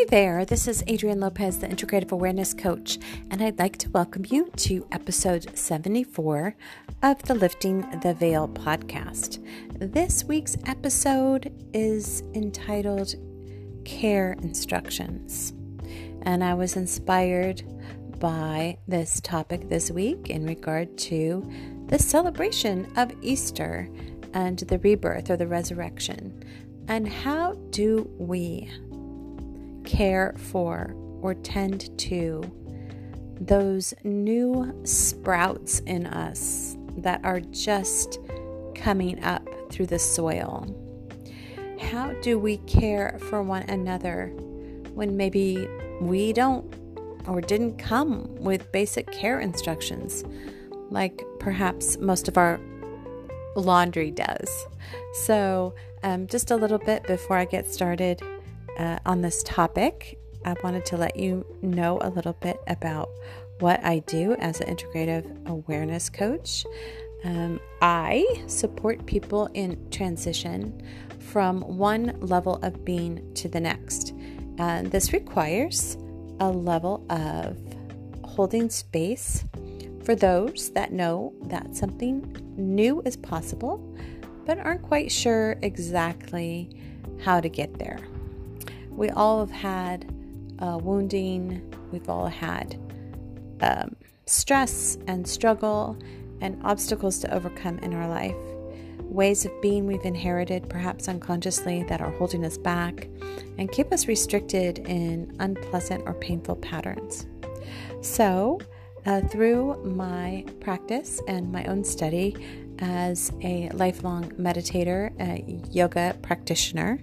Hi there, this is Adrienne Lopez, the Integrative Awareness Coach, and I'd like to welcome you to episode 74 of the Lifting the Veil podcast. This week's episode is entitled Care Instructions, and I was inspired by this topic this week in regard to the celebration of Easter and the rebirth or the resurrection. And how do we care for or tend to those new sprouts in us that are just coming up through the soil? How do we care for one another when maybe we don't or didn't come with basic care instructions, like perhaps most of our laundry does? So, um, just a little bit before I get started, uh, on this topic, I wanted to let you know a little bit about what I do as an integrative awareness coach. Um, I support people in transition from one level of being to the next. And this requires a level of holding space for those that know that something new is possible but aren't quite sure exactly how to get there we all have had uh, wounding, we've all had um, stress and struggle and obstacles to overcome in our life. Ways of being we've inherited, perhaps unconsciously, that are holding us back and keep us restricted in unpleasant or painful patterns. So, uh, through my practice and my own study as a lifelong meditator, a yoga practitioner,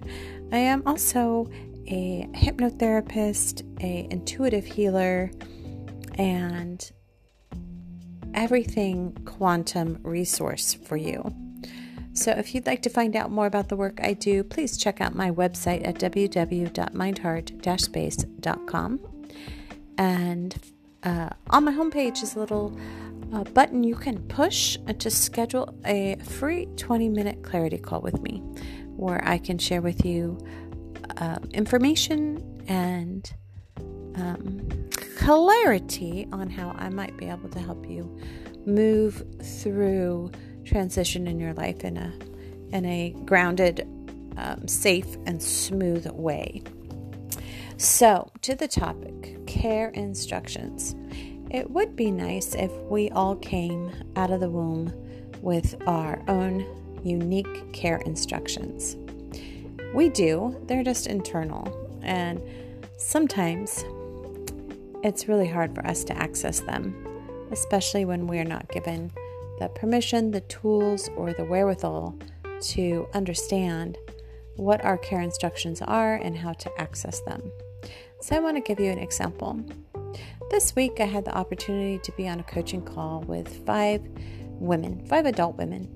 I am also a hypnotherapist, a intuitive healer, and everything quantum resource for you. So, if you'd like to find out more about the work I do, please check out my website at www.mindheart space.com. And uh, on my homepage is a little uh, button you can push to schedule a free 20 minute clarity call with me, where I can share with you um, information and um, clarity on how I might be able to help you move through transition in your life in a in a grounded, um, safe, and smooth way. So, to the topic care instructions. It would be nice if we all came out of the womb with our own unique care instructions. We do, they're just internal. And sometimes it's really hard for us to access them, especially when we're not given the permission, the tools, or the wherewithal to understand what our care instructions are and how to access them. So, I want to give you an example. This week, I had the opportunity to be on a coaching call with five women, five adult women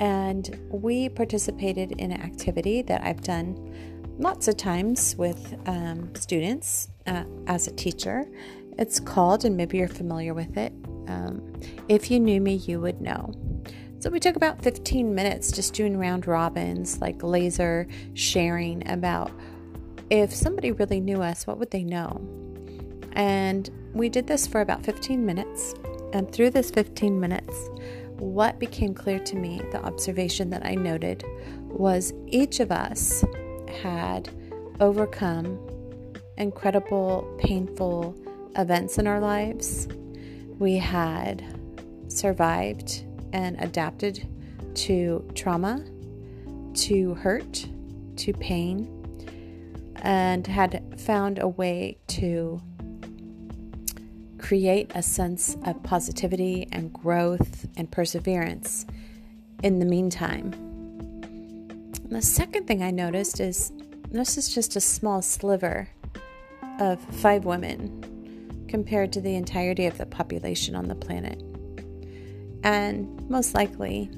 and we participated in an activity that I've done lots of times with um, students uh, as a teacher. It's called, and maybe you're familiar with it. Um, if you knew me, you would know. So we took about 15 minutes just doing round robins, like laser sharing about if somebody really knew us, what would they know? And we did this for about 15 minutes. And through this 15 minutes, what became clear to me, the observation that I noted, was each of us had overcome incredible, painful events in our lives. We had survived and adapted to trauma, to hurt, to pain, and had found a way to create a sense of positivity and growth and perseverance in the meantime. And the second thing I noticed is this is just a small sliver of five women compared to the entirety of the population on the planet. And most likely,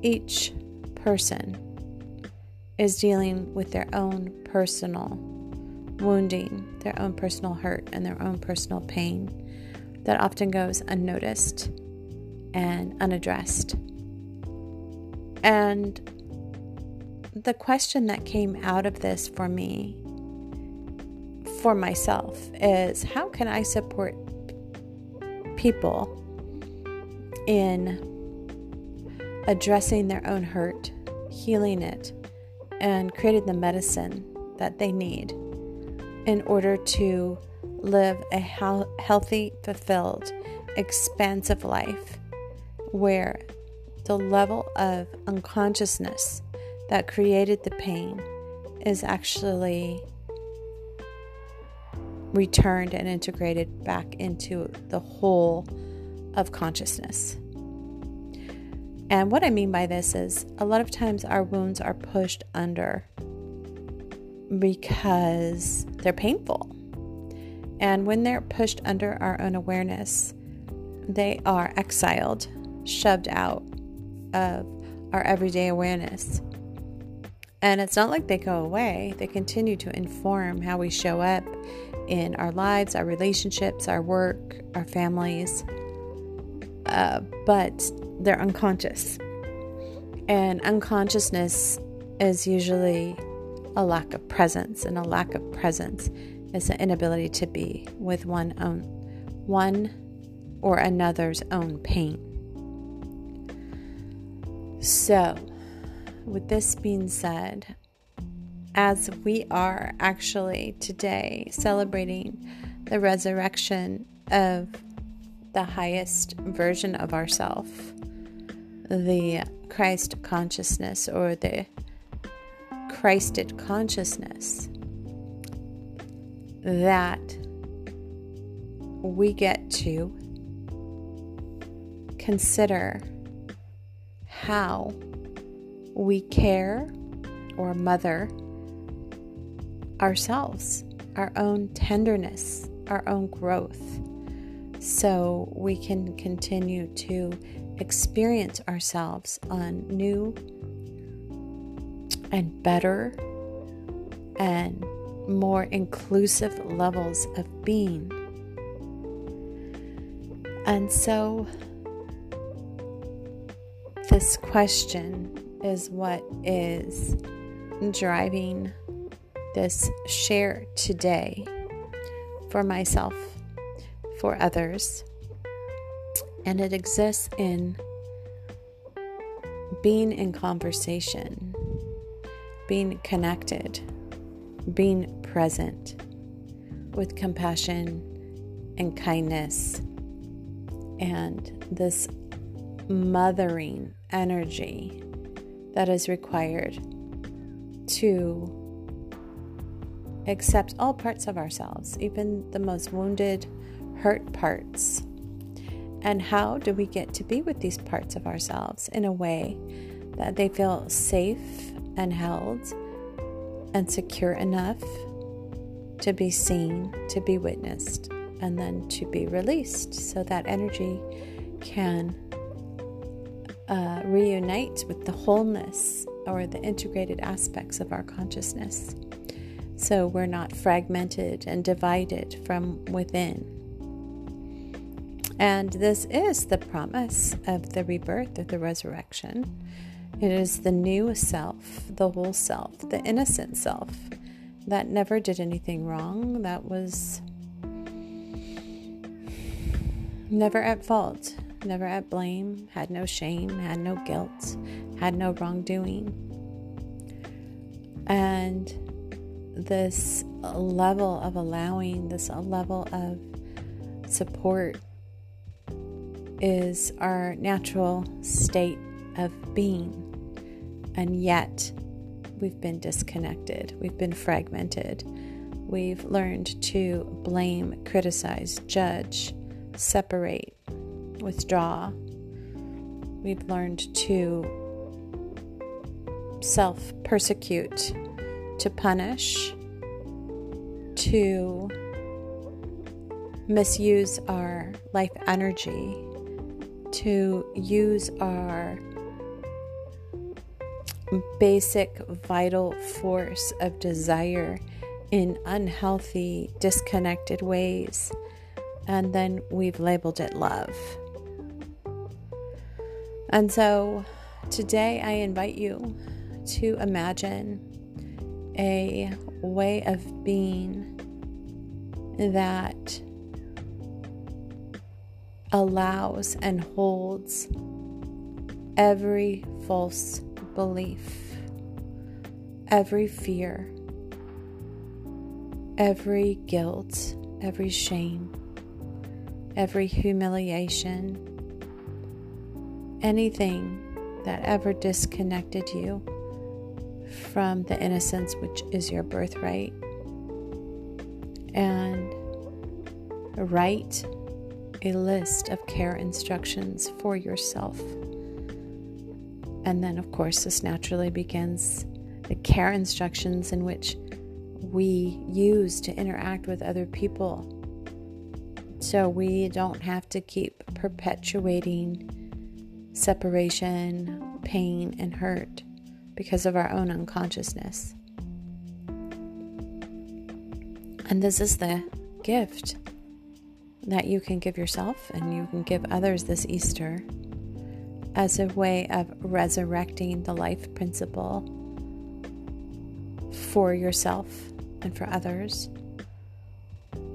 each person is dealing with their own personal wounding, their own personal hurt, and their own personal pain that often goes unnoticed and unaddressed. And the question that came out of this for me for myself is how can I support people in addressing their own hurt, healing it, and creating the medicine that they need in order to live a healthy, fulfilled, expansive life where the level of unconsciousness that created the pain is actually returned and integrated back into the whole of consciousness. And what I mean by this is a lot of times our wounds are pushed under because they're painful. And when they're pushed under our own awareness, they are exiled, shoved out of our everyday awareness. And it's not like they go away, they continue to inform how we show up in our lives, our relationships, our work, our families. Uh, but they're unconscious. And unconsciousness is usually a lack of presence, and a lack of presence is the inability to be with one own one or another's own pain. So, with this being said, as we are actually today celebrating the resurrection of the highest version of ourself, the Christ consciousness or the Christed consciousness, that we get to consider how we care or mother ourselves, our own tenderness, our own growth, so we can continue to experience ourselves on new and better and more inclusive levels of being. And so, this question is what is driving this share today for myself, for others. And it exists in being in conversation, being connected, being present with compassion and kindness and this mothering energy that is required to accept all parts of ourselves, even the most wounded, hurt parts. And how do we get to be with these parts of ourselves in a way that they feel safe and held and secure enough to be seen, to be witnessed, and then to be released so that energy can uh, reunite with the wholeness or the integrated aspects of our consciousness. So we're not fragmented and divided from within. And this is the promise of the rebirth of the resurrection. It is the new self, the whole self, the innocent self that never did anything wrong, that was never at fault, never at blame, had no shame, had no guilt, had no wrongdoing. And this level of allowing, this level of support is our natural state of being. And yet, we've been disconnected, we've been fragmented, we've learned to blame, criticize, judge, separate, withdraw. We've learned to self persecute, to punish, to misuse our life energy, to use our basic vital force of desire in unhealthy, disconnected ways, and then we've labeled it love. And so today I invite you to imagine a way of being that allows and holds every false belief, every fear, every guilt, every shame, every humiliation, anything that ever disconnected you from the innocence which is your birthright. And write a list of care instructions for yourself. And then, of course, this naturally begins the care instructions in which we use to interact with other people. So we don't have to keep perpetuating separation, pain, and hurt because of our own unconsciousness. And this is the gift that you can give yourself and you can give others this Easter as a way of resurrecting the life principle for yourself and for others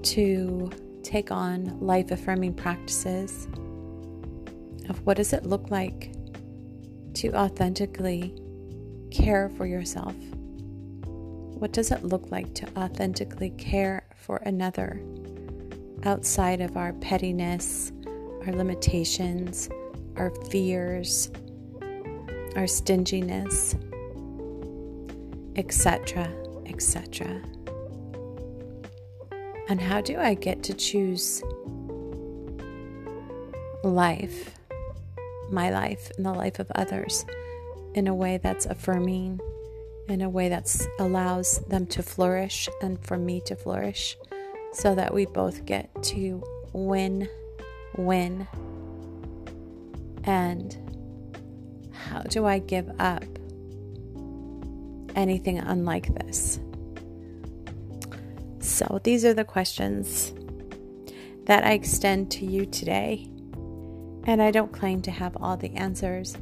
to take on life affirming practices of what does it look like to authentically care for yourself? What does it look like to authentically care for another outside of our pettiness, our limitations, our fears, our stinginess, etc., etc.? And how do I get to choose life, my life, and the life of others in a way that's affirming, in a way that allows them to flourish and for me to flourish, so that we both get to win, win. And how do I give up anything unlike this? So, these are the questions that I extend to you today. And I don't claim to have all the answers,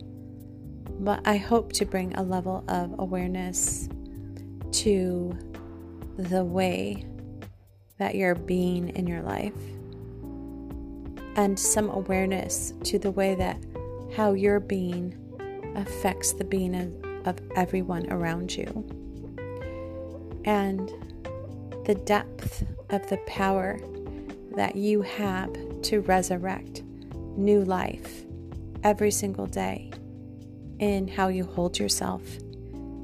but I hope to bring a level of awareness to the way that you're being in your life and some awareness to the way that how your being affects the being of, of everyone around you. And the depth of the power that you have to resurrect new life every single day in how you hold yourself,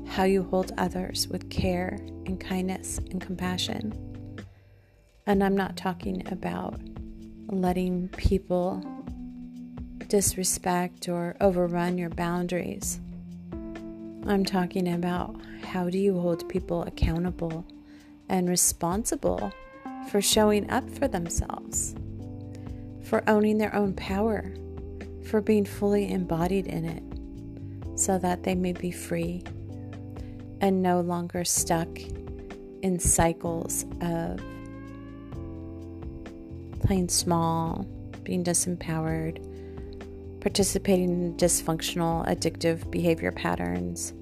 how you hold others with care and kindness and compassion. And I'm not talking about letting people disrespect or overrun your boundaries. I'm talking about how do you hold people accountable and responsible for showing up for themselves, for owning their own power, for being fully embodied in it, so that they may be free and no longer stuck in cycles of playing small, being disempowered, participating in dysfunctional, addictive behavior patterns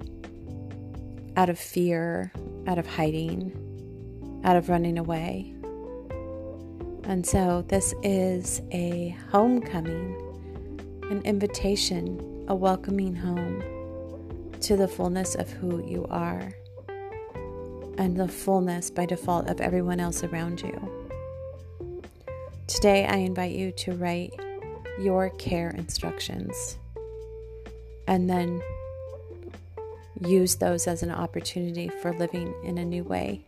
out of fear, out of hiding out of running away. And so, this is a homecoming, an invitation, a welcoming home to the fullness of who you are and the fullness by default of everyone else around you. Today, I invite you to write your care instructions and then use those as an opportunity for living in a new way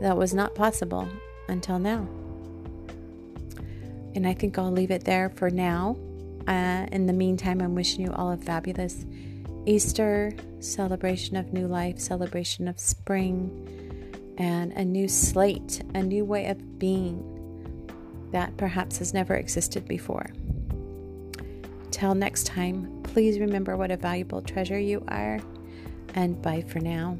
that was not possible until now. And I think I'll leave it there for now. Uh, in the meantime, I'm wishing you all a fabulous Easter, celebration of new life, celebration of spring, and a new slate, a new way of being that perhaps has never existed before. Till next time, please remember what a valuable treasure you are, and bye for now.